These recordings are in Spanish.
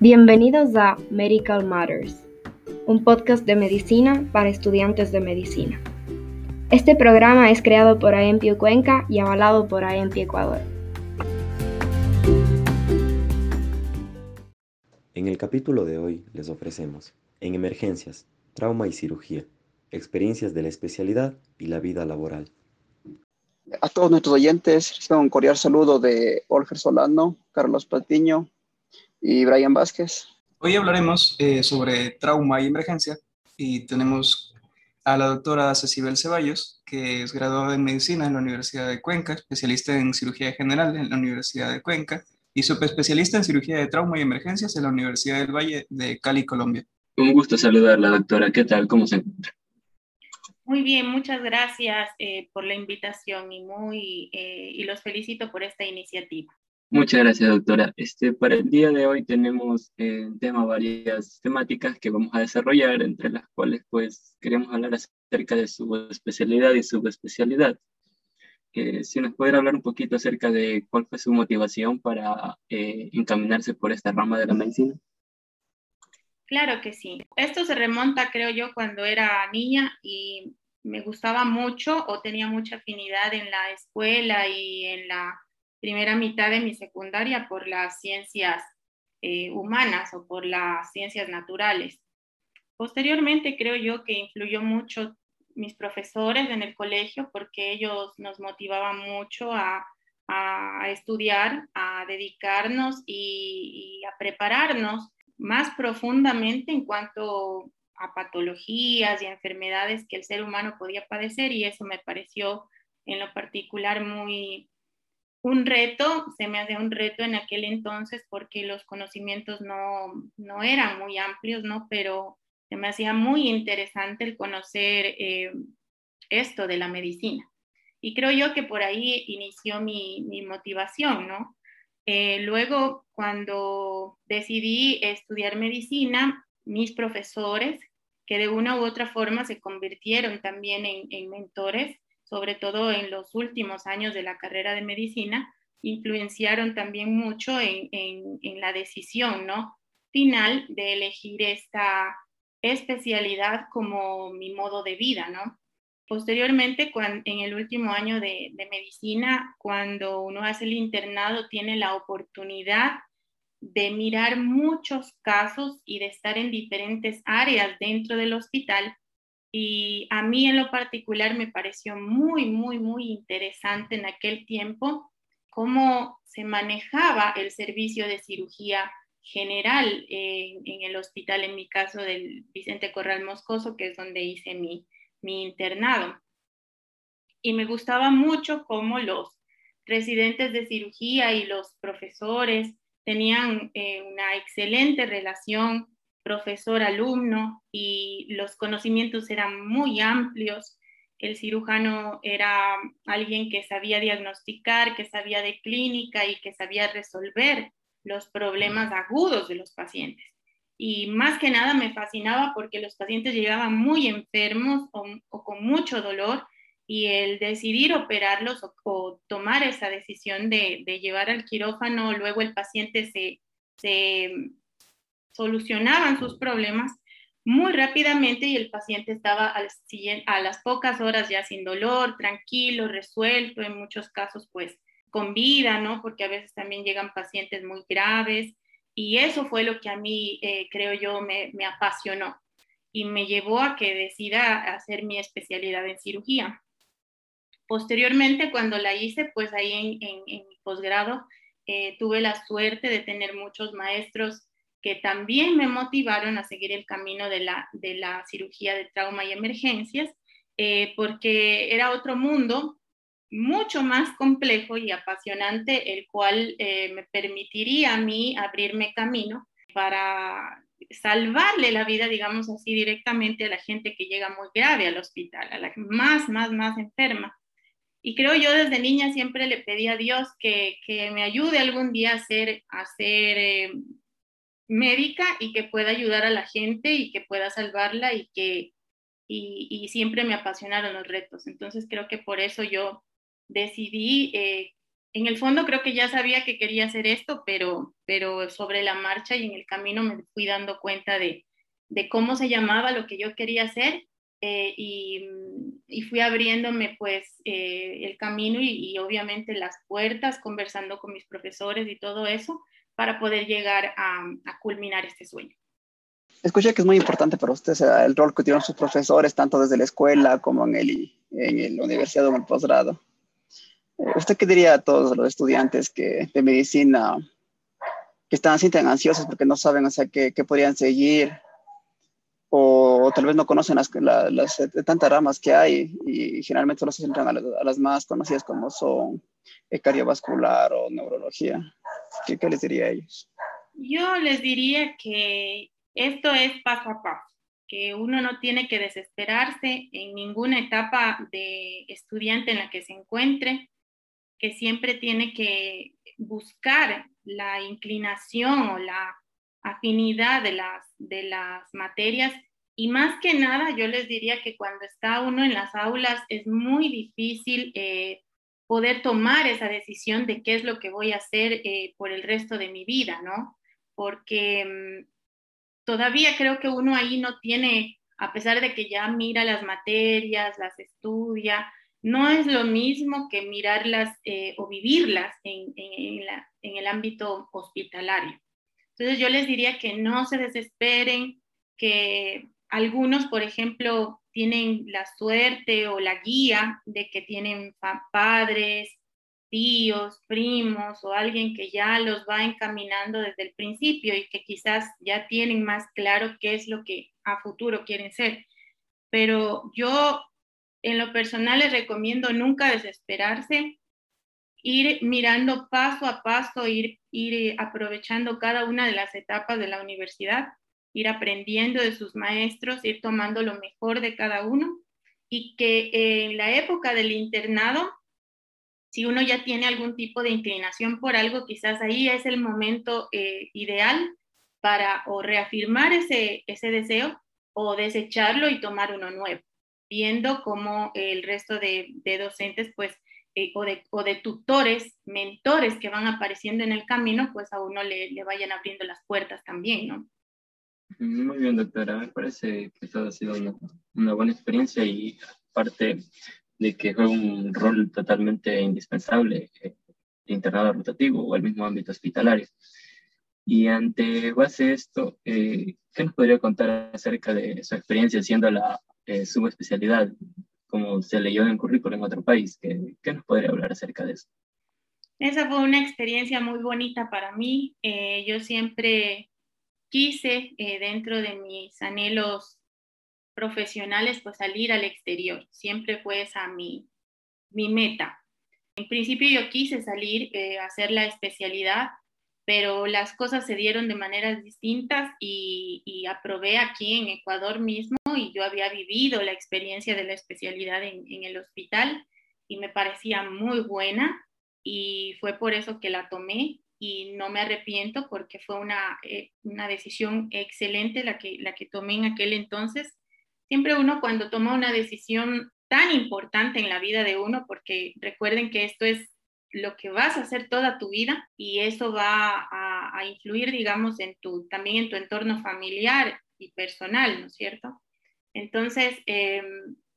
Bienvenidos a Medical Matters, un podcast de medicina para estudiantes de medicina. Este programa es creado por AEMPI Cuenca y avalado por AEMPI Ecuador. En el capítulo de hoy les ofrecemos, en emergencias, trauma y cirugía, experiencias de la especialidad y la vida laboral. A todos nuestros oyentes, reciban un cordial saludo de Olger Solano, Carlos Patiño, y Brian Vázquez. Hoy hablaremos eh, sobre trauma y emergencia y tenemos a la doctora Cecibel Ceballos, que es graduada en medicina en la Universidad de Cuenca, especialista en cirugía general en la Universidad de Cuenca y subespecialista en cirugía de trauma y emergencias en la Universidad del Valle de Cali, Colombia. Un gusto saludarla, doctora. ¿Qué tal? ¿Cómo se encuentra? Muy bien, muchas gracias eh, por la invitación y, muy, eh, y los felicito por esta iniciativa. Muchas gracias, doctora. Este, para el día de hoy tenemos eh, tema varias temáticas que vamos a desarrollar, entre las cuales pues queremos hablar acerca de su especialidad y subespecialidad. Que si nos pudiera hablar un poquito acerca de cuál fue su motivación para eh, encaminarse por esta rama de la medicina. Claro que sí. Esto se remonta, creo yo, cuando era niña y me gustaba mucho o tenía mucha afinidad en la escuela y en la primera mitad de mi secundaria por las ciencias eh, humanas o por las ciencias naturales. Posteriormente creo yo que influyó mucho mis profesores en el colegio porque ellos nos motivaban mucho a, estudiar, a dedicarnos y, y, a prepararnos más profundamente en cuanto a patologías y enfermedades que el ser humano podía padecer y eso me pareció en lo particular muy, un reto, se me hace un reto en aquel entonces porque los conocimientos no, no eran muy amplios, ¿no? Pero se me hacía muy interesante el conocer eh, esto de la medicina. Y creo yo que por ahí inició mi, motivación, ¿no? Eh, luego, cuando decidí estudiar medicina, mis profesores, que de una u otra forma se convirtieron también en mentores, sobre todo en los últimos años de la carrera de medicina, influenciaron también mucho en, la decisión ¿no? final de elegir esta especialidad como mi modo de vida, ¿no? Posteriormente, en el último año de, de, medicina, cuando uno hace el internado, tiene la oportunidad de mirar muchos casos y de estar en diferentes áreas dentro del hospital y a mí en lo particular me pareció muy, muy, muy interesante en aquel tiempo cómo se manejaba el servicio de cirugía general en, el hospital, en mi caso del Vicente Corral Moscoso, que es donde hice mi, mi internado. Y me gustaba mucho cómo los residentes de cirugía y los profesores tenían eh, una excelente relación profesor-alumno y los conocimientos eran muy amplios. El cirujano era alguien que sabía diagnosticar, que sabía de clínica y que sabía resolver los problemas agudos de los pacientes. Y más que nada me fascinaba porque los pacientes llegaban muy enfermos o, con mucho dolor y el decidir operarlos o, tomar esa decisión de, llevar al quirófano, luego el paciente se, se solucionaban sus problemas muy rápidamente y el paciente estaba a las pocas horas ya sin dolor, tranquilo, resuelto, en muchos casos pues con vida, ¿no? Porque a veces también llegan pacientes muy graves y eso fue lo que a mí, eh, creo yo, me, apasionó y me llevó a que decida hacer mi especialidad en cirugía. Posteriormente, cuando la hice, pues ahí en mi posgrado, eh, tuve la suerte de tener muchos maestros que también me motivaron a seguir el camino de la, de la cirugía de trauma y emergencias, eh, porque era otro mundo mucho más complejo y apasionante, el cual eh, me permitiría a mí abrirme camino para salvarle la vida, digamos así, directamente a la gente que llega muy grave al hospital, a la más, más, más enferma. Y creo yo desde niña siempre le pedí a Dios que, que me ayude algún día a ser, a ser eh, médica y que pueda ayudar a la gente y que pueda salvarla y que y, siempre me apasionaron los retos. Entonces creo que por eso yo decidí eh, en el fondo creo que ya sabía que quería hacer esto, pero, pero sobre la marcha y en el camino me fui dando cuenta de, de cómo se llamaba lo que yo quería hacer eh, y, y, fui abriéndome pues eh, el camino y, y, obviamente las puertas, conversando con mis profesores y todo eso para poder llegar a, a culminar este sueño. Escuché que es muy importante para usted el rol que tienen sus profesores, tanto desde la escuela como en, el, en la universidad o en el posgrado. Eh, ¿Usted qué diría a todos los estudiantes que, de medicina que están así tan ansiosos porque no saben o sea, qué, podrían seguir o, tal vez no conocen las, las, eh, tantas ramas que hay y generalmente solo se centran a, a las más conocidas como son eh, cardiovascular o neurología? ¿Qué, ¿Qué les diría a ellos? Yo les diría que esto es paso a paso, que uno no tiene que desesperarse en ninguna etapa de estudiante en la que se encuentre, que siempre tiene que buscar la inclinación o la afinidad de las, de las materias. Y más que nada, yo les diría que cuando está uno en las aulas es muy difícil eh, poder tomar esa decisión de qué es lo que voy a hacer eh, por el resto de mi vida, ¿no? Porque mm, todavía creo que uno ahí no tiene, a pesar de que ya mira las materias, las estudia, no es lo mismo que mirarlas eh, o vivirlas en, en, el ámbito hospitalario. Entonces yo les diría que no se desesperen, que algunos, por ejemplo, tienen la suerte o la guía de que tienen padres, tíos, primos o alguien que ya los va encaminando desde el principio y que quizás ya tienen más claro qué es lo que a futuro quieren ser. Pero yo en lo personal les recomiendo nunca desesperarse, ir mirando paso a paso, ir, ir aprovechando cada una de las etapas de la universidad, ir aprendiendo de sus maestros, ir tomando lo mejor de cada uno y que en la época del internado si uno ya tiene algún tipo de inclinación por algo, quizás ahí es el momento eh, ideal para o reafirmar ese, ese deseo o desecharlo y tomar uno nuevo, viendo cómo el resto de, docentes, pues, eh, o, de, o, de, tutores, mentores que van apareciendo en el camino, pues a uno le, le vayan abriendo las puertas también, ¿no? Muy bien, doctora. Me parece que todo ha sido una, una buena experiencia y aparte de que juega un rol totalmente indispensable eh, internado rotativo o el mismo ámbito hospitalario. Y ante base esto, eh, ¿qué nos podría contar acerca de su experiencia siendo la eh, subespecialidad, como se leyó en el currículo en otro país? ¿Qué, ¿Qué, nos podría hablar acerca de eso? Esa fue una experiencia muy bonita para mí. Eh, yo siempre quise, eh, dentro de mis anhelos profesionales, pues salir al exterior. Siempre fue esa mi, mi meta. En principio yo quise salir eh, a hacer la especialidad, pero las cosas se dieron de maneras distintas y, aprobé aquí en Ecuador mismo y yo había vivido la experiencia de la especialidad en el hospital y me parecía muy buena y fue por eso que la tomé y no me arrepiento porque fue una, eh, una decisión excelente la que, la que tomé en aquel entonces siempre uno cuando toma una decisión tan importante en la vida de uno, porque recuerden que esto es lo que vas a hacer toda tu vida y eso va a, influir, digamos, en tu, también en tu entorno familiar y personal, ¿no es cierto? Entonces, eh,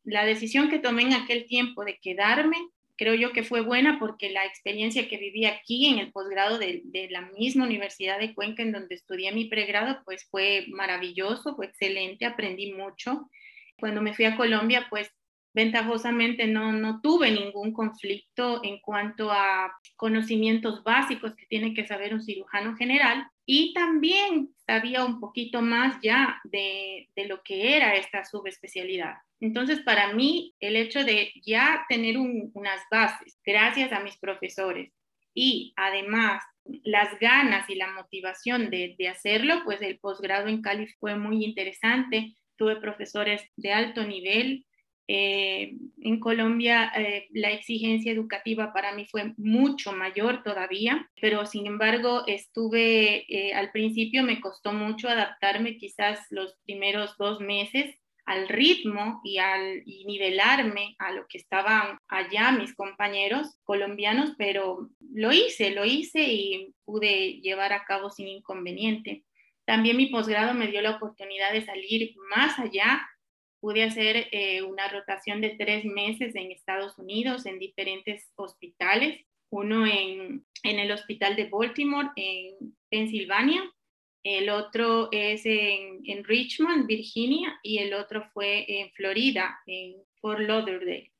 la decisión que tomé en aquel tiempo de quedarme, creo yo que fue buena porque la experiencia que viví aquí en el posgrado de, la misma Universidad de Cuenca en donde estudié mi pregrado, pues fue maravilloso, fue excelente, aprendí mucho cuando me fui a Colombia, pues ventajosamente no, no tuve ningún conflicto en cuanto a conocimientos básicos que tiene que saber un cirujano general y también sabía un poquito más ya de, de lo que era esta subespecialidad. Entonces, para mí, el hecho de ya tener un, unas bases, gracias a mis profesores, y además las ganas y la motivación de, de hacerlo, pues el posgrado en Cali fue muy interesante tuve profesores de alto nivel. Eh, en Colombia eh, la exigencia educativa para mí fue mucho mayor todavía, pero sin embargo estuve, eh, al principio me costó mucho adaptarme, quizás los primeros dos meses al ritmo y al nivelarme a lo que estaban allá mis compañeros colombianos, pero lo hice, lo hice y pude llevar a cabo sin inconveniente. También mi posgrado me dio la oportunidad de salir más allá. Pude hacer eh, una rotación de tres meses en Estados Unidos, en diferentes hospitales, uno en, en el hospital de Baltimore, en Pensilvania, el otro es en, Richmond, Virginia, y el otro fue en Florida, en Fort Lauderdale.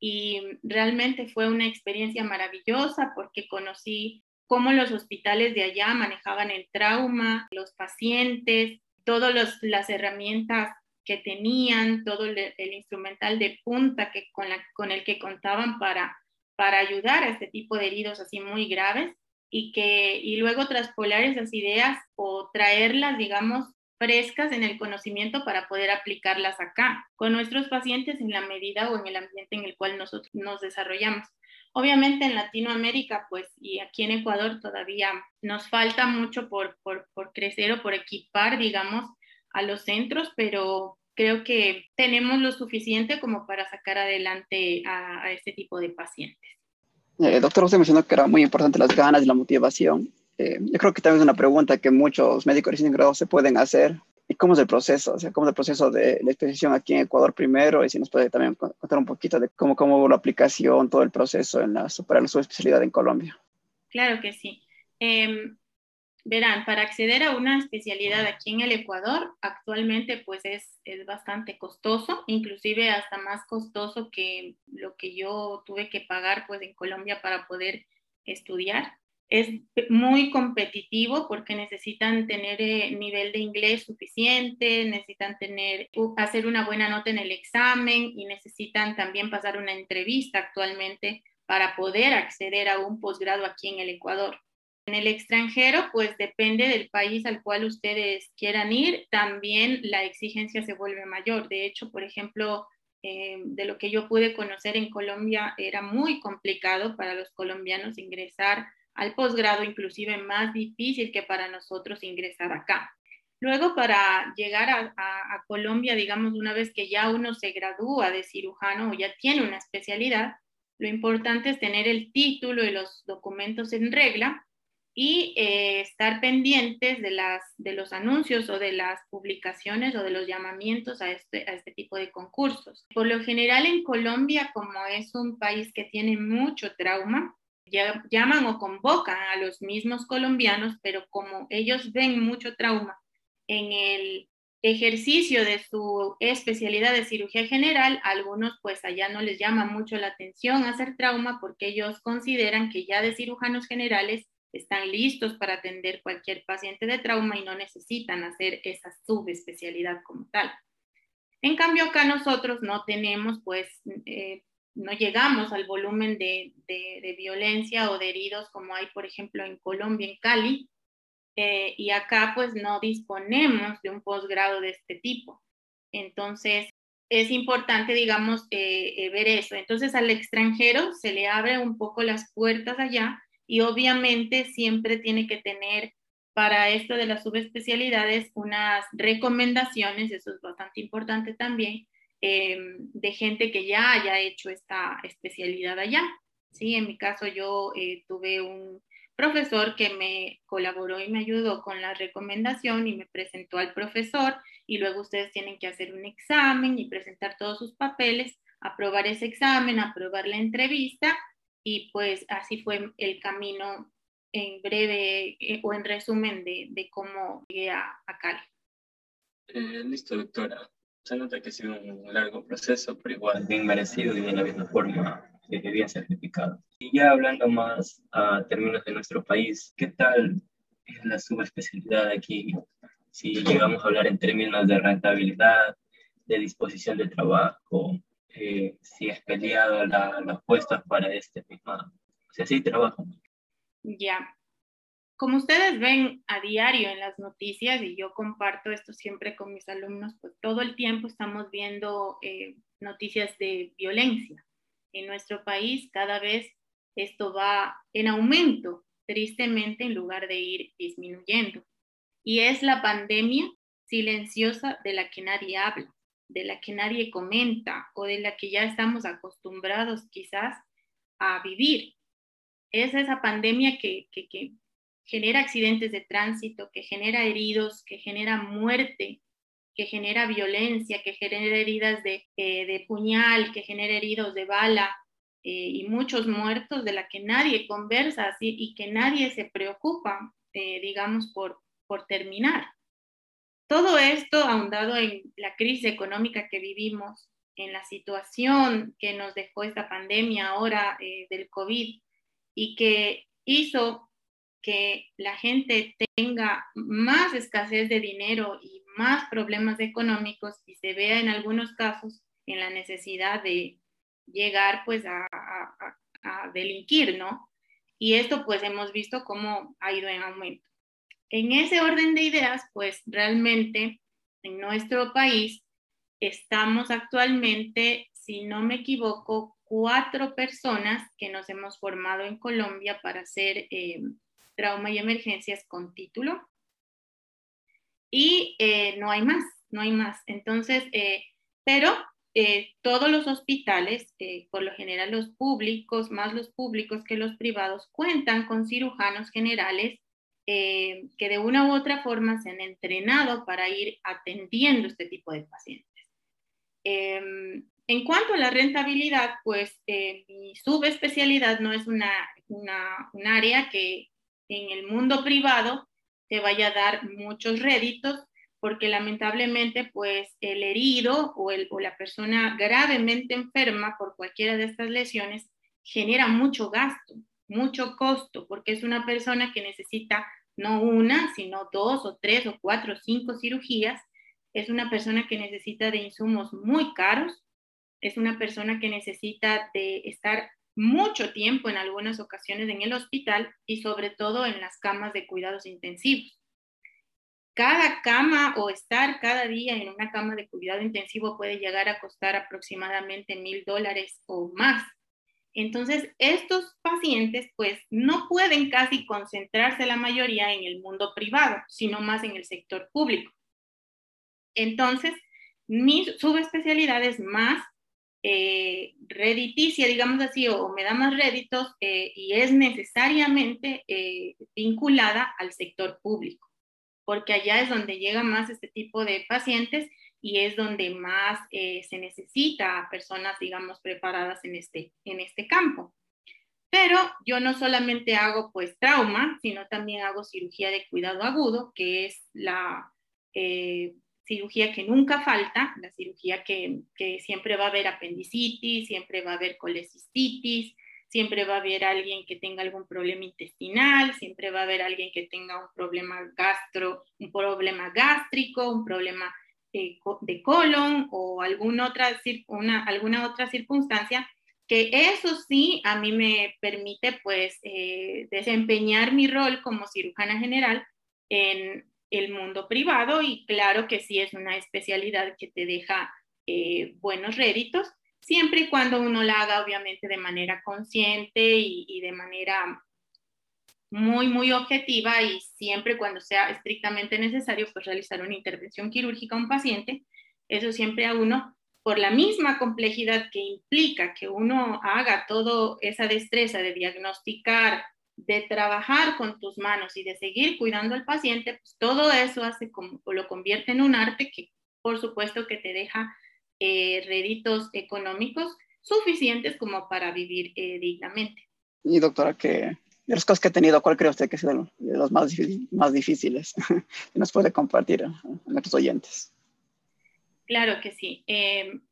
Y realmente fue una experiencia maravillosa porque conocí cómo los hospitales de allá manejaban el trauma, los pacientes, todas las herramientas que tenían, todo el, instrumental de punta que, con, el que contaban para ayudar a este tipo de heridos así muy graves y, que, y luego traspolar esas ideas o traerlas, digamos, frescas en el conocimiento para poder aplicarlas acá con nuestros pacientes en la medida o en el ambiente en el cual nosotros nos desarrollamos. Obviamente en Latinoamérica, pues, y aquí en Ecuador todavía nos falta mucho por, por, por crecer o por equipar, digamos, a los centros, pero creo que tenemos lo suficiente como para sacar adelante a, a este tipo de pacientes. Eh, doctor, usted mencionó que era muy importante las ganas y la motivación. Eh, yo creo que también es una pregunta que muchos médicos recién graduados se pueden hacer. ¿Y cómo es el proceso? O sea, ¿cómo es el proceso de la exposición aquí en Ecuador primero? Y si nos puede también contar un poquito de cómo, cómo la aplicación, todo el proceso en la, para la subespecialidad en Colombia. Claro que sí. Eh, Verán, para acceder a una especialidad aquí en el Ecuador, actualmente pues es, es, bastante costoso, inclusive hasta más costoso que lo que yo tuve que pagar pues en Colombia para poder estudiar. Es muy competitivo porque necesitan tener eh, nivel de inglés suficiente, necesitan tener, hacer una buena nota en el examen y necesitan también pasar una entrevista actualmente para poder acceder a un posgrado aquí en el Ecuador. En el extranjero, pues depende del país al cual ustedes quieran ir, también la exigencia se vuelve mayor. De hecho, por ejemplo, eh, de lo que yo pude conocer en Colombia, era muy complicado para los colombianos ingresar al posgrado, inclusive más difícil que para nosotros ingresar acá. Luego, para llegar a, a, Colombia, digamos, una vez que ya uno se gradúa de cirujano o ya tiene una especialidad, lo importante es tener el título y los documentos en regla y eh, estar pendientes de, las, de los anuncios o de las publicaciones o de los llamamientos a este, a este tipo de concursos. Por lo general en Colombia, como es un país que tiene mucho trauma, llaman o convocan a los mismos colombianos, pero como ellos ven mucho trauma en el ejercicio de su especialidad de cirugía general, algunos pues allá no les llama mucho la atención hacer trauma porque ellos consideran que ya de cirujanos generales están listos para atender cualquier paciente de trauma y no necesitan hacer esa subespecialidad como tal. En cambio, acá nosotros no tenemos, pues, eh, no llegamos al volumen de, violencia o de heridos como hay, por ejemplo, en Colombia, en Cali, eh, y acá, pues, no disponemos de un posgrado de este tipo. Entonces, es importante, digamos, eh, ver eso. Entonces, al extranjero se le abre un poco las puertas allá y obviamente siempre tiene que tener para esto de las subespecialidades unas recomendaciones, eso es bastante importante también, em, de gente que ya haya hecho esta especialidad allá. Sí, en mi caso yo eh, tuve un profesor que me colaboró y me ayudó con la recomendación y me presentó al profesor y luego ustedes tienen que hacer un examen y presentar todos sus papeles, aprobar ese examen, aprobar la entrevista y pues así fue el camino en breve eh, o en resumen de, de cómo llegué a, Cali. Eh, listo, doctora. Se nota que ha sido un largo proceso, pero igual bien merecido y de la misma forma que bien certificado. Y ya hablando más a términos de nuestro país, ¿qué tal es la subespecialidad aquí? Si llegamos a hablar en términos de rentabilidad, de disposición de trabajo, eh, si es peleado la, las puestas para este mismo. O sea, sí trabajan. Ya. Como ustedes ven a diario en las noticias, y yo comparto esto siempre con mis alumnos, pues todo el tiempo estamos viendo eh, noticias de violencia. En nuestro país cada vez esto va en aumento, tristemente, en lugar de ir disminuyendo. Y es la pandemia silenciosa de la que nadie habla de la que nadie comenta o de la que ya estamos acostumbrados quizás a vivir. Es esa pandemia que, genera accidentes de tránsito, que genera heridos, que genera muerte, que genera violencia, que genera heridas de, eh, puñal, que genera heridos de bala eh, y muchos muertos de la que nadie conversa así, y que nadie se preocupa, eh, digamos, por, por terminar. Todo esto ahondado en la crisis económica que vivimos, en la situación que nos dejó esta pandemia ahora eh, del COVID y que hizo que la gente tenga más escasez de dinero y más problemas económicos y se vea en algunos casos en la necesidad de llegar pues a, a delinquir, ¿no? Y esto pues hemos visto cómo ha ido en aumento. En ese orden de ideas, pues realmente en nuestro país estamos actualmente, si no me equivoco, cuatro personas que nos hemos formado en Colombia para hacer eh, trauma y emergencias con título. Y eh, no hay más, no hay más. Entonces, eh, pero todos los hospitales, por lo general los públicos, más los públicos que los privados, cuentan con cirujanos generales eh, que de una u otra forma se han entrenado para ir atendiendo este tipo de pacientes. Em, en cuanto a la rentabilidad, pues eh, mi subespecialidad no es una, una, un área que en el mundo privado te vaya a dar muchos réditos, porque lamentablemente pues el herido o, la persona gravemente enferma por cualquiera de estas lesiones genera mucho gasto mucho costo, porque es una persona que necesita no una, sino dos o tres o cuatro o cinco cirugías. Es una persona que necesita de insumos muy caros. Es una persona que necesita de estar mucho tiempo en algunas ocasiones en el hospital y sobre todo en las camas de cuidados intensivos. Cada cama o estar cada día en una cama de cuidado intensivo puede llegar a costar aproximadamente mil dólares o más. Entonces, estos pacientes pues no pueden casi concentrarse la mayoría en el mundo privado, sino más en el sector público. Entonces, mi subespecialidad es más eh, rediticia, digamos así, o, me da más réditos eh, y es necesariamente eh, vinculada al sector público, porque allá es donde llega más este tipo de pacientes y es donde más eh, se necesita personas, digamos, preparadas en este, en este campo. Pero yo no solamente hago pues trauma, sino también hago cirugía de cuidado agudo, que es la eh, cirugía que nunca falta, la cirugía que, que, siempre va a haber apendicitis, siempre va a haber colecistitis, siempre va a haber alguien que tenga algún problema intestinal, siempre va a haber alguien que tenga un problema gastro, un problema gástrico, un problema de colon o alguna otra, una, alguna otra circunstancia, que eso sí a mí me permite pues eh, desempeñar mi rol como cirujana general en el mundo privado y claro que sí es una especialidad que te deja eh, buenos réditos, siempre y cuando uno la haga obviamente de manera consciente y, y de manera muy, muy objetiva y siempre cuando sea estrictamente necesario, pues realizar una intervención quirúrgica a un paciente. Eso siempre a uno, por la misma complejidad que implica que uno haga toda esa destreza de diagnosticar, de trabajar con tus manos y de seguir cuidando al paciente, pues todo eso hace como, lo convierte en un arte que por supuesto que te deja eh, réditos económicos suficientes como para vivir eh, dignamente. Y doctora, que los casos que ha tenido, ¿cuál cree usted que ha sido de los más, más difíciles que nos puede compartir a, nuestros oyentes? Claro que sí. Em,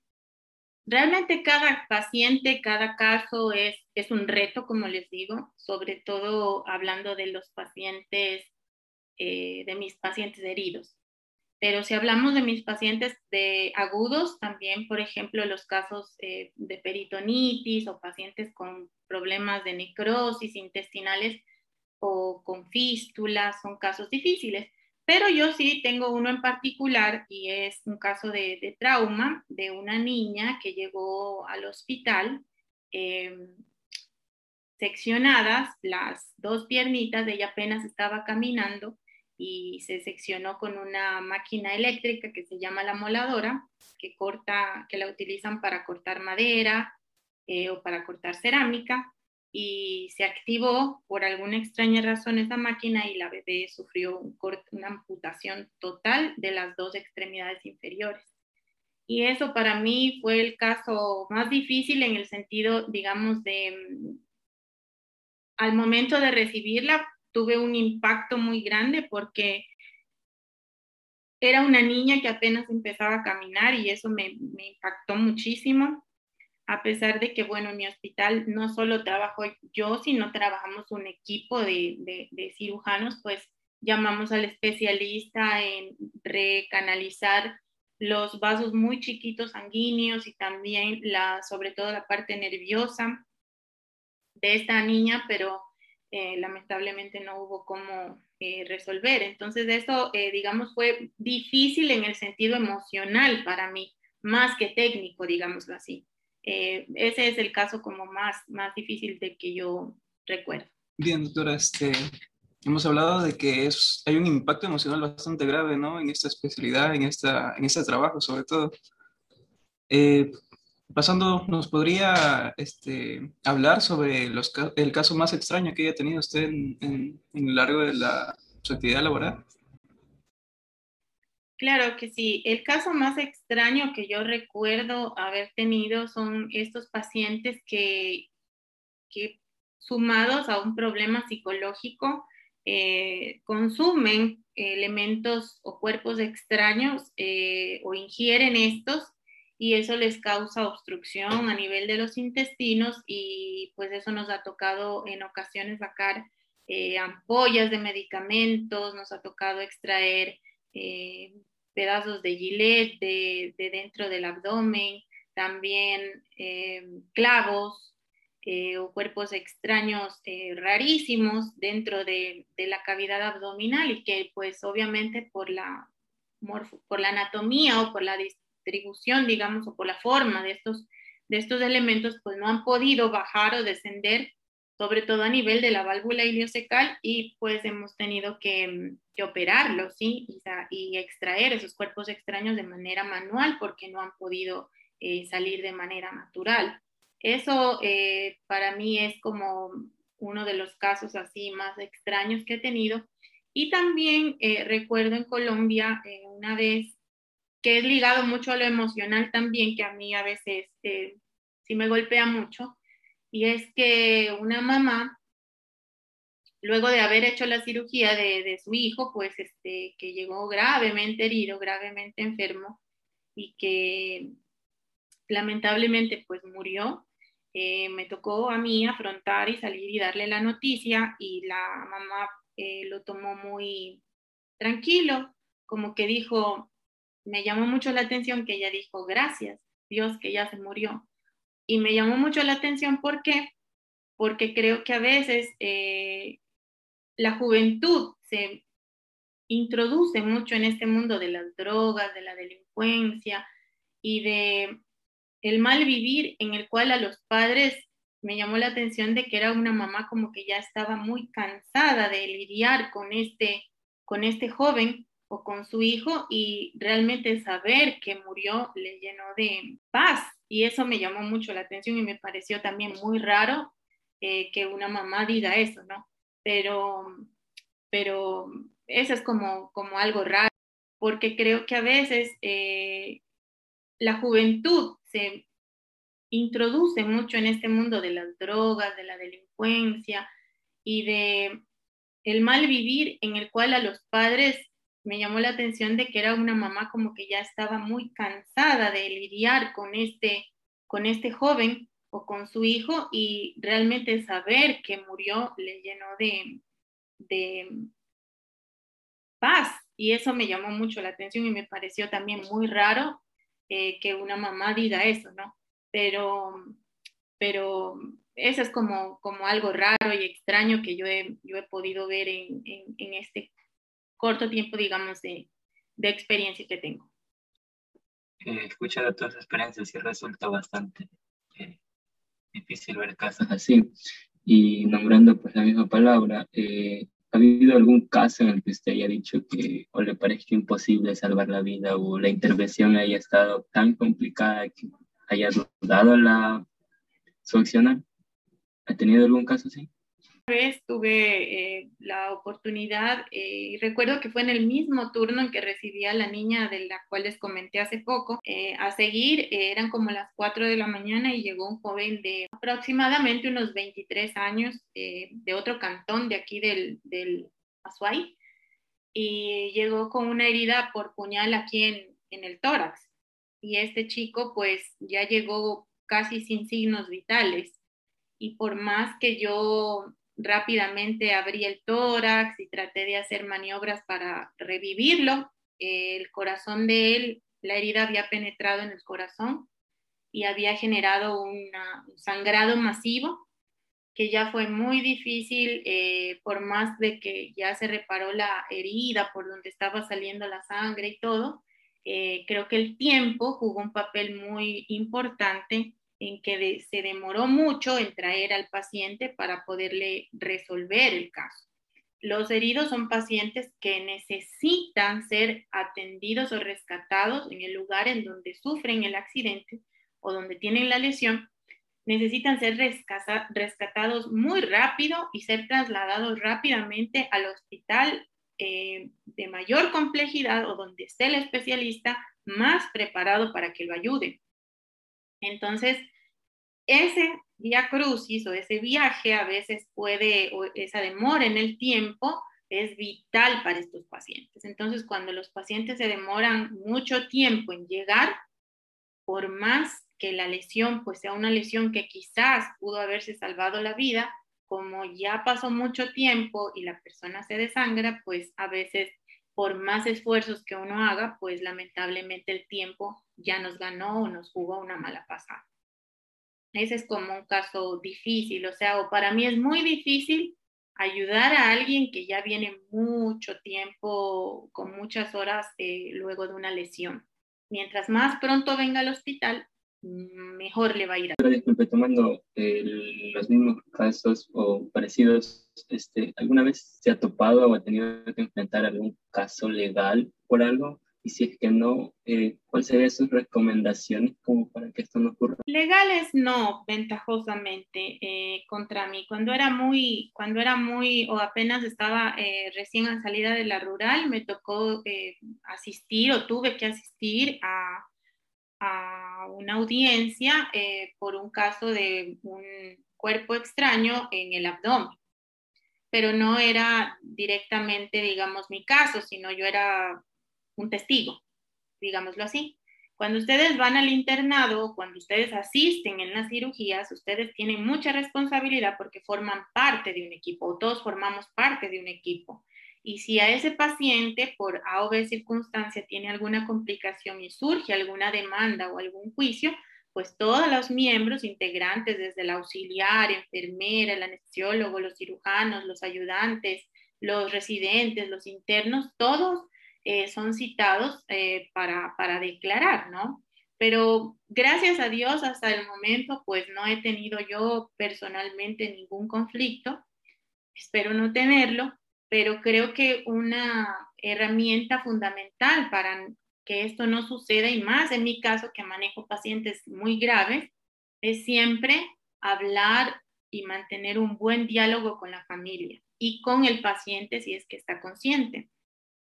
realmente cada paciente, cada caso es, es un reto, como les digo, sobre todo hablando de los pacientes, eh, de mis pacientes heridos. Pero si hablamos de mis pacientes de agudos, también, por ejemplo, los casos eh, de peritonitis o pacientes con problemas de necrosis intestinales o con fístulas, son casos difíciles. Pero yo sí tengo uno en particular y es un caso de, trauma de una niña que llegó al hospital em, seccionadas las dos piernitas, ella apenas estaba caminando y se seccionó con una máquina eléctrica que se llama la moladora, que, corta, que la utilizan para cortar madera eh, o para cortar cerámica y se activó por alguna extraña razón esa máquina y la bebé sufrió una amputación total de las dos extremidades inferiores. Y eso para mí fue el caso más difícil en el sentido, digamos, de mm, al momento de recibirla tuve un impacto muy grande porque era una niña que apenas empezaba a caminar y eso me, impactó muchísimo. A pesar de que, bueno, en mi hospital no solo trabajo yo, sino trabajamos un equipo de, cirujanos, pues llamamos al especialista en recanalizar los vasos muy chiquitos sanguíneos y también la, sobre todo la parte nerviosa de esta niña, pero eh, lamentablemente no hubo cómo eh, resolver. Entonces, eso, eh, digamos, fue difícil en el sentido emocional para mí, más que técnico, digámoslo así. Eh, ese es el caso como más, más difícil de que yo recuerdo. Bien, doctora, este, hemos hablado de que es, hay un impacto emocional bastante grave ¿no? en esta especialidad, en, esta, en este trabajo sobre todo. Pasando, ¿nos podría este, hablar sobre el caso más extraño que haya tenido usted en, lo largo de su actividad laboral? Claro que sí. El caso más extraño que yo recuerdo haber tenido son estos pacientes que, sumados a un problema psicológico, eh, consumen elementos o cuerpos extraños eh, o ingieren estos y eso les causa obstrucción a nivel de los intestinos y pues eso nos ha tocado en ocasiones sacar eh, ampollas de medicamentos, nos ha tocado extraer pedazos de gilet de, dentro del abdomen, también eh, clavos eh, o cuerpos extraños eh, rarísimos dentro de, la cavidad abdominal y que pues obviamente por la, por la anatomía o por la distribución, digamos, o por la forma de estos, de estos elementos, pues no han podido bajar o descender sobre todo a nivel de la válvula iliocecal y pues hemos tenido que, mm, que operarlo, ¿sí? Y, extraer esos cuerpos extraños de manera manual porque no han podido eh, salir de manera natural. Eso eh, para mí es como uno de los casos así más extraños que he tenido. Y también eh, recuerdo en Colombia una vez que es ligado mucho a lo emocional también, que a mí a veces sí me golpea mucho, y es que una mamá, luego de haber hecho la cirugía de, su hijo, pues este, que llegó gravemente herido, gravemente enfermo y que lamentablemente pues murió, eh, me tocó a mí afrontar y salir y darle la noticia y la mamá eh, lo tomó muy tranquilo, como que dijo, me llamó mucho la atención que ella dijo, gracias Dios que ya se murió. Y me llamó mucho la atención, ¿por qué? Porque creo que a veces eh, la juventud se introduce mucho en este mundo de las drogas, de la delincuencia y de el mal vivir en el cual a los padres me llamó la atención de que era una mamá como que ya estaba muy cansada de lidiar con este, con este joven o con su hijo y realmente saber que murió le llenó de paz y eso me llamó mucho la atención y me pareció también muy raro eh, que una mamá diga eso, ¿no? Pero, pero eso es como, como algo raro, porque creo que a veces eh, la juventud se introduce mucho en este mundo de las drogas, de la delincuencia y de el mal vivir en el cual a los padres me llamó la atención de que era una mamá como que ya estaba muy cansada de lidiar con este, con este joven o con su hijo y realmente saber que murió le llenó de, de paz y eso me llamó mucho la atención y me pareció también muy raro eh, que una mamá diga eso, ¿no? Pero, pero eso es como, como algo raro y extraño que yo he, yo he podido ver en, en, en este corto tiempo, digamos, de, de experiencia que tengo. Eh, escuchado todas las experiencias y resulta bastante eh, difícil ver casos así. Y nombrando pues la misma palabra, eh, ¿Ha habido algún caso en el que usted haya dicho que o le parezca imposible salvar la vida o la intervención haya estado tan complicada que haya dudado la solucionar? ¿Ha tenido algún caso así? Vez tuve eh, la oportunidad, y eh, recuerdo que fue en el mismo turno en que recibí a la niña de la cual les comenté hace poco, eh, a seguir, eran como las 4 de la mañana y llegó un joven de aproximadamente unos 23 años de otro cantón de aquí del, del Azuay y llegó con una herida por puñal aquí en, en el tórax. Y este chico pues ya llegó casi sin signos vitales y por más que yo rápidamente abrí el tórax y traté de hacer maniobras para revivirlo. El corazón de él, la herida había penetrado en el corazón y había generado un sangrado masivo que ya fue muy difícil, eh, por más de que ya se reparó la herida por donde estaba saliendo la sangre y todo, eh, creo que el tiempo jugó un papel muy importante en que se demoró mucho en traer al paciente para poderle resolver el caso. Los heridos son pacientes que necesitan ser atendidos o rescatados en el lugar en donde sufren el accidente o donde tienen la lesión. Necesitan ser rescatados muy rápido y ser trasladados rápidamente al hospital eh, de mayor complejidad o donde esté el especialista más preparado para que lo ayude. Entonces, ese vía crucis o ese viaje a veces puede, o esa demora en el tiempo es vital para estos pacientes. Entonces, cuando los pacientes se demoran mucho tiempo en llegar, por más que la lesión pues sea una lesión que quizás pudo haberse salvado la vida, como ya pasó mucho tiempo y la persona se desangra, pues a veces por más esfuerzos que uno haga, pues lamentablemente el tiempo ya nos ganó o nos jugó una mala pasada. Ese es como un caso difícil, o sea, para mí es muy difícil ayudar a alguien que ya viene mucho tiempo, con muchas horas eh, luego de una lesión. Mientras más pronto venga al hospital, mejor le va a ir. A... Disculpe, tomando los mismos casos o parecidos, este, ¿alguna vez se ha topado o ha tenido que enfrentar algún caso legal por algo? Y si es que no, eh, ¿cuáles serían sus recomendaciones como para que esto no ocurra? Legales no, ventajosamente eh, contra mí. Cuando era muy, cuando era muy o apenas estaba eh, recién a salida de la rural, me tocó eh, asistir o tuve que asistir a, a una audiencia por un caso de un cuerpo extraño en el abdomen pero no era directamente, digamos, mi caso, sino yo era un testigo, digámoslo así. Cuando ustedes van al internado, cuando ustedes asisten en las cirugías, ustedes tienen mucha responsabilidad porque forman parte de un equipo, o todos formamos parte de un equipo. Y si a ese paciente, por A o circunstancia, tiene alguna complicación y surge alguna demanda o algún juicio, pues todos los miembros integrantes, desde el auxiliar, enfermera, el anestesiólogo, los cirujanos, los ayudantes, los residentes, los internos, todos eh, son citados eh, para, para declarar, ¿no? Pero gracias a Dios hasta el momento, pues no he tenido yo personalmente ningún conflicto, espero no tenerlo, pero creo que una herramienta fundamental para que esto no suceda y más en mi caso que manejo pacientes muy graves, es siempre hablar y mantener un buen diálogo con la familia y con el paciente si es que está consciente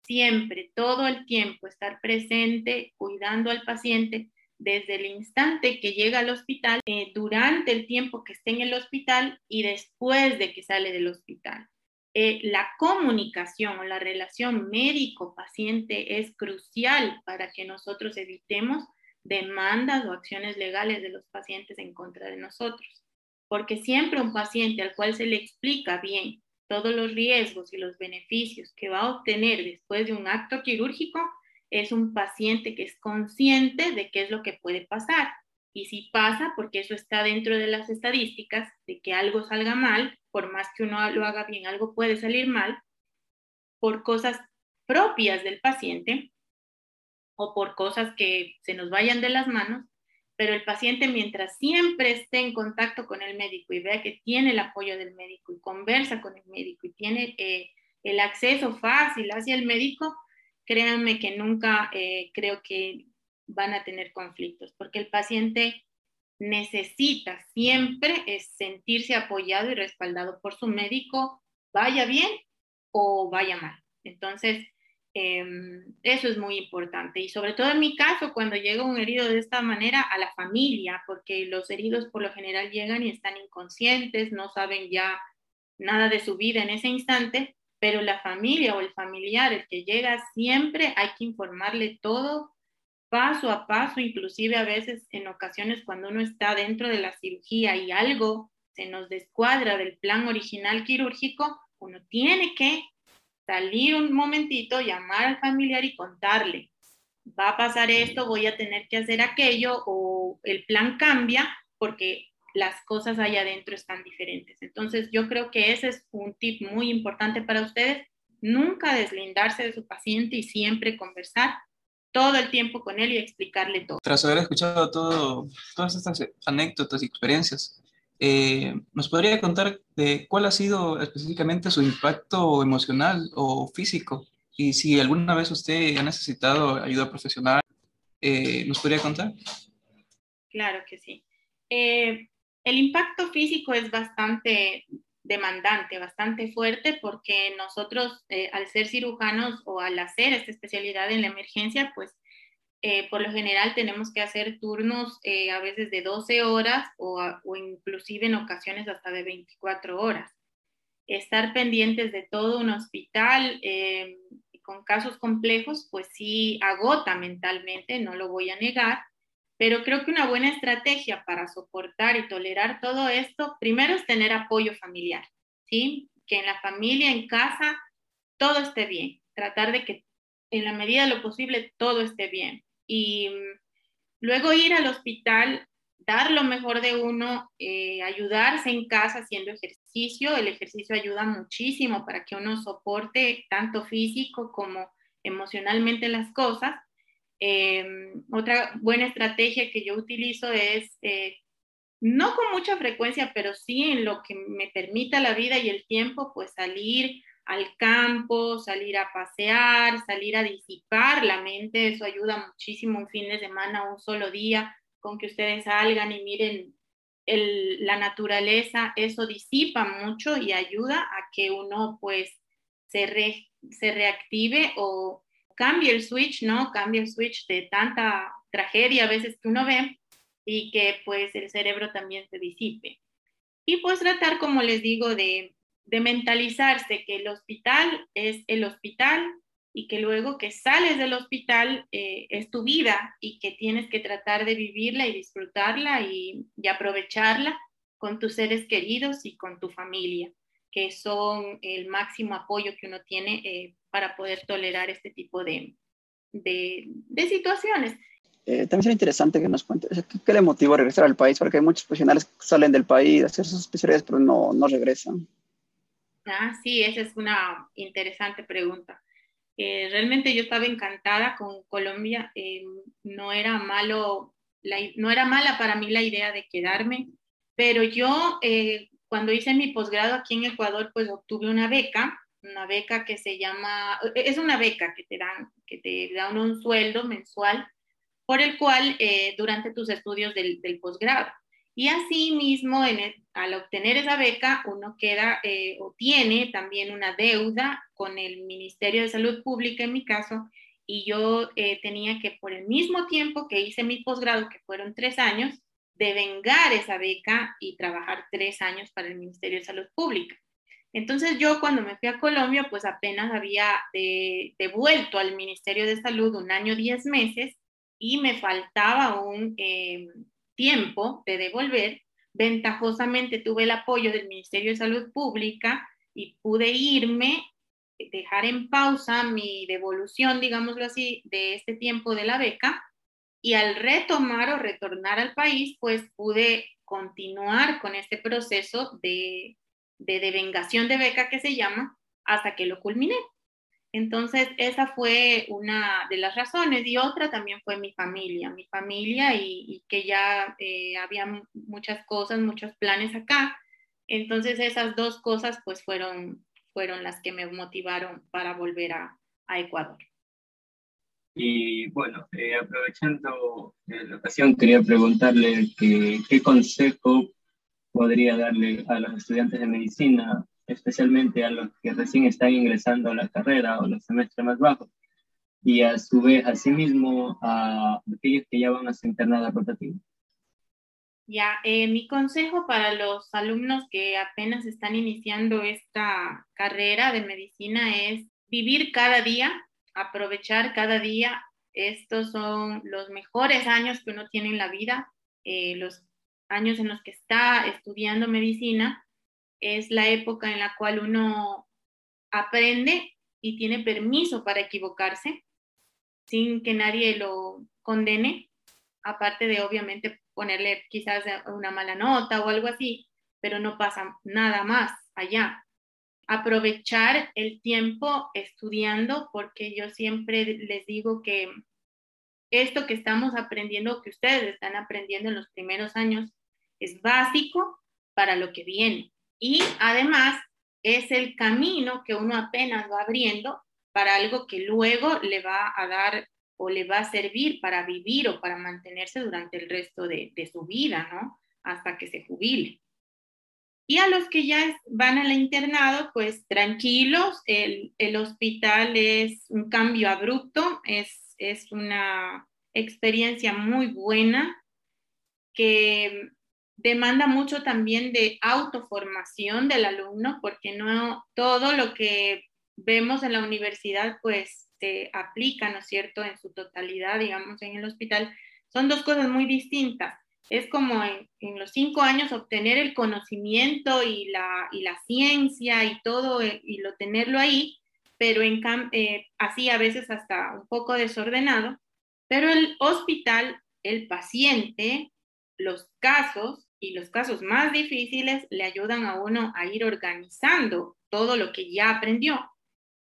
siempre, todo el tiempo, estar presente, cuidando al paciente desde el instante que llega al hospital, eh, durante el tiempo que esté en el hospital y después de que sale del hospital. Eh, la comunicación o la relación médico-paciente es crucial para que nosotros evitemos demandas o acciones legales de los pacientes en contra de nosotros. Porque siempre un paciente al cual se le explica bien todos los riesgos y los beneficios que va a obtener después de un acto quirúrgico, es un paciente que es consciente de qué es lo que puede pasar. Y si pasa, porque eso está dentro de las estadísticas, de que algo salga mal, por más que uno lo haga bien, algo puede salir mal, por cosas propias del paciente o por cosas que se nos vayan de las manos, pero el paciente mientras siempre esté en contacto con el médico y vea que tiene el apoyo del médico y conversa con el médico y tiene eh, el acceso fácil hacia el médico, créanme que nunca eh, creo que van a tener conflictos, porque el paciente necesita siempre sentirse apoyado y respaldado por su médico, vaya bien o vaya mal. Entonces, em, eso es muy importante. Y sobre todo en mi caso, cuando llega un herido de esta manera, a la familia, porque los heridos por lo general llegan y están inconscientes, no saben ya nada de su vida en ese instante, pero la familia o el familiar, el que llega siempre, hay que informarle todo paso a paso, inclusive a veces en ocasiones cuando uno está dentro de la cirugía y algo se nos descuadra del plan original quirúrgico, uno tiene que salir un momentito, llamar al familiar y contarle, va a pasar esto, voy a tener que hacer aquello o el plan cambia porque las cosas allá adentro están diferentes. Entonces, yo creo que ese es un tip muy importante para ustedes, nunca deslindarse de su paciente y siempre conversar todo el tiempo con él y explicarle todo. Tras haber escuchado todo, todas estas anécdotas y experiencias, eh, ¿nos podría contar de cuál ha sido específicamente su impacto emocional o físico? Y si alguna vez usted ha necesitado ayuda profesional, eh, ¿nos podría contar? Claro que sí. Eh, el impacto físico es bastante demandante, bastante fuerte, porque nosotros, al ser cirujanos o al hacer esta especialidad en la emergencia, pues eh, por lo general tenemos que hacer turnos eh, a veces de 12 horas o, o, inclusive en ocasiones hasta de 24 horas. Estar pendientes de todo un hospital con casos complejos, pues sí agota mentalmente, no lo voy a negar, pero creo que una buena estrategia para soportar y tolerar todo esto, primero es tener apoyo familiar, ¿sí? Que en la familia, en casa, todo esté bien. Tratar de que en la medida de lo posible todo esté bien. Y mm, luego ir al hospital, dar lo mejor de uno, eh, ayudarse en casa haciendo ejercicio. El ejercicio ayuda muchísimo para que uno soporte tanto físico como emocionalmente las cosas. Em, otra buena estrategia que yo utilizo es, eh, no con mucha frecuencia, pero sí en lo que me permita la vida y el tiempo, pues salir al campo, salir a pasear, salir a disipar la mente, eso ayuda muchísimo un fin de semana, un solo día, con que ustedes salgan y miren la naturaleza, eso disipa mucho y ayuda a que uno pues se, se reactive o cambie el switch, ¿no? Cambie el switch de tanta tragedia a veces que uno ve y que pues el cerebro también se disipe. Y pues tratar, como les digo, de, de mentalizarse que el hospital es el hospital y que luego que sales del hospital eh, es tu vida y que tienes que tratar de vivirla y disfrutarla y, y aprovecharla con tus seres queridos y con tu familia, que son el máximo apoyo que uno tiene eh, para poder tolerar este tipo de, de, de situaciones. Eh, también sería interesante que nos cuente qué, le motivó regresar al país, porque hay muchos profesionales que salen del país a hacer sus especialidades, pero no, no regresan. Ah, sí, esa es una interesante pregunta. Eh, realmente yo estaba encantada con Colombia, eh, no era malo, no era mala para mí la idea de quedarme, pero yo cuando hice mi posgrado aquí en Ecuador, pues obtuve una beca una beca que se llama, e, es una beca que te dan, que te dan un sueldo mensual por el cual eh, durante tus estudios del, posgrado. Y así mismo, al obtener esa beca, uno queda eh, o tiene también una deuda con el Ministerio de Salud Pública, en mi caso, y yo eh, tenía que, por el mismo tiempo que hice mi posgrado, que fueron tres años, devengar esa beca y trabajar tres años para el Ministerio de Salud Pública. Entonces yo cuando me fui a Colombia, pues apenas había devuelto al Ministerio de Salud un año, diez meses, y me faltaba un eh, tiempo de devolver. Ventajosamente tuve el apoyo del Ministerio de Salud Pública y pude irme, dejar en pausa mi devolución, digámoslo así, de este tiempo de la beca. Y al retomar o retornar al país, pues pude continuar con este proceso de de devengación de beca que se llama, hasta que lo culminé. Entonces, esa fue una de las razones y otra también fue mi familia, mi familia y, que ya eh, había muchas cosas, muchos planes acá. Entonces, esas dos cosas pues fueron, fueron las que me motivaron para volver a, Ecuador. Y bueno, eh, aprovechando la ocasión, quería preguntarle qué consejo podría darle a los estudiantes de medicina, especialmente a los que recién están ingresando a la carrera o los semestres más bajos, y a su vez, asimismo, a aquellos que ya van a su internada rotativa. Ya, eh, mi consejo para los alumnos que apenas están iniciando esta carrera de medicina es vivir cada día, aprovechar cada día. Estos son los mejores años que uno tiene en la vida, eh, los años en los que está estudiando medicina. Es la época en la cual uno aprende y tiene permiso para equivocarse sin que nadie lo condene, aparte de obviamente ponerle quizás una mala nota o algo así, pero no pasa nada más allá. Aprovechar el tiempo estudiando, porque yo siempre les digo que esto que estamos aprendiendo, que ustedes están aprendiendo en los primeros años, es básico para lo que viene. Y además es el camino que uno apenas va abriendo para algo que luego le va a dar o le va a servir para vivir o para mantenerse durante el resto de, su vida, ¿no? Hasta que se jubile. Y a los que ya van al internado, pues tranquilos, el, hospital es un cambio abrupto, es, es una experiencia muy buena que demanda mucho también de autoformación del alumno, porque no todo lo que vemos en la universidad, pues se aplica, ¿no es cierto?, en su totalidad, digamos, en el hospital, son dos cosas muy distintas. Es como en, los cinco años obtener el conocimiento y la, y la ciencia y todo, eh, y lo tenerlo ahí, pero en eh, así a veces hasta un poco desordenado. Pero el hospital, el paciente, los casos y los casos más difíciles le ayudan a uno a ir organizando todo lo que ya aprendió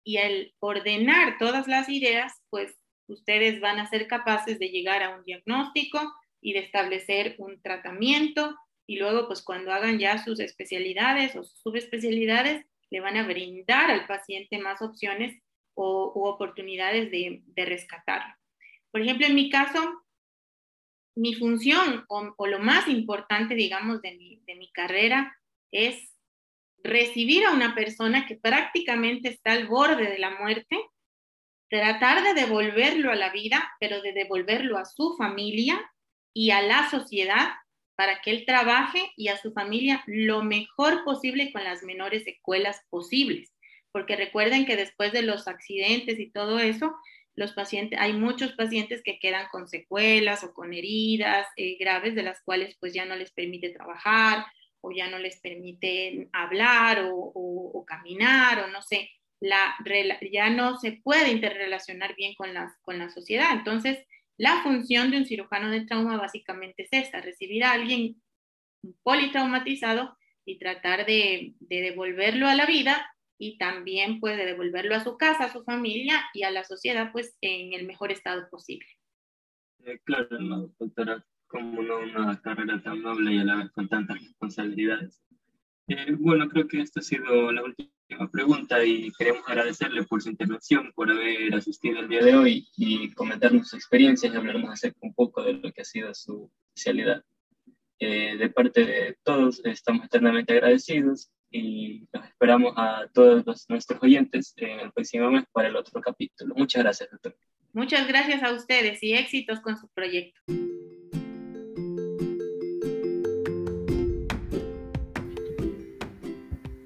y al ordenar todas las ideas, pues ustedes van a ser capaces de llegar a un diagnóstico y de establecer un tratamiento y luego pues cuando hagan ya sus especialidades o subespecialidades, le van a brindar al paciente más opciones o u oportunidades de, de, rescatarlo. Por ejemplo, en mi caso, mi función o, lo más importante, digamos, de mi, de mi carrera es recibir a una persona que prácticamente está al borde de la muerte, tratar de devolverlo a la vida, pero de devolverlo a su familia y a la sociedad para que él trabaje y a su familia lo mejor posible con las menores secuelas posibles. Porque recuerden que después de los accidentes y todo eso, los pacientes, hay muchos pacientes que quedan con secuelas o con heridas eh, graves de las cuales pues ya no les permite trabajar o ya no les permiten hablar o, caminar o no sé, la, ya no se puede interrelacionar bien con la, con la sociedad. Entonces, la función de un cirujano de trauma básicamente es esta, recibir a alguien politraumatizado y tratar de, devolverlo a la vida y también pues de devolverlo a su casa, a su familia y a la sociedad pues en el mejor estado posible. Eh, claro, doctora como no una carrera tan noble y a la vez con tantas responsabilidades. Eh, bueno, creo que esta ha sido la última pregunta y queremos agradecerle por su intervención, por haber asistido el día de hoy y comentarnos sus experiencias y hablarnos acerca un poco de lo que ha sido su especialidad. Eh, de parte de todos, estamos eternamente agradecidos y los esperamos a todos nuestros oyentes en el próximo mes para el otro capítulo. Muchas gracias, doctor. Muchas gracias a ustedes y éxitos con su proyecto.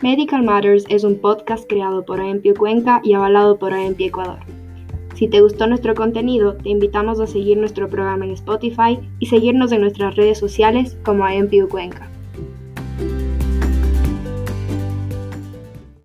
Medical Matters es un podcast creado por AMPI Cuenca y avalado por AMPI Ecuador. Si te gustó nuestro contenido, te invitamos a seguir nuestro programa en Spotify y seguirnos en nuestras redes sociales como AMPI Cuenca.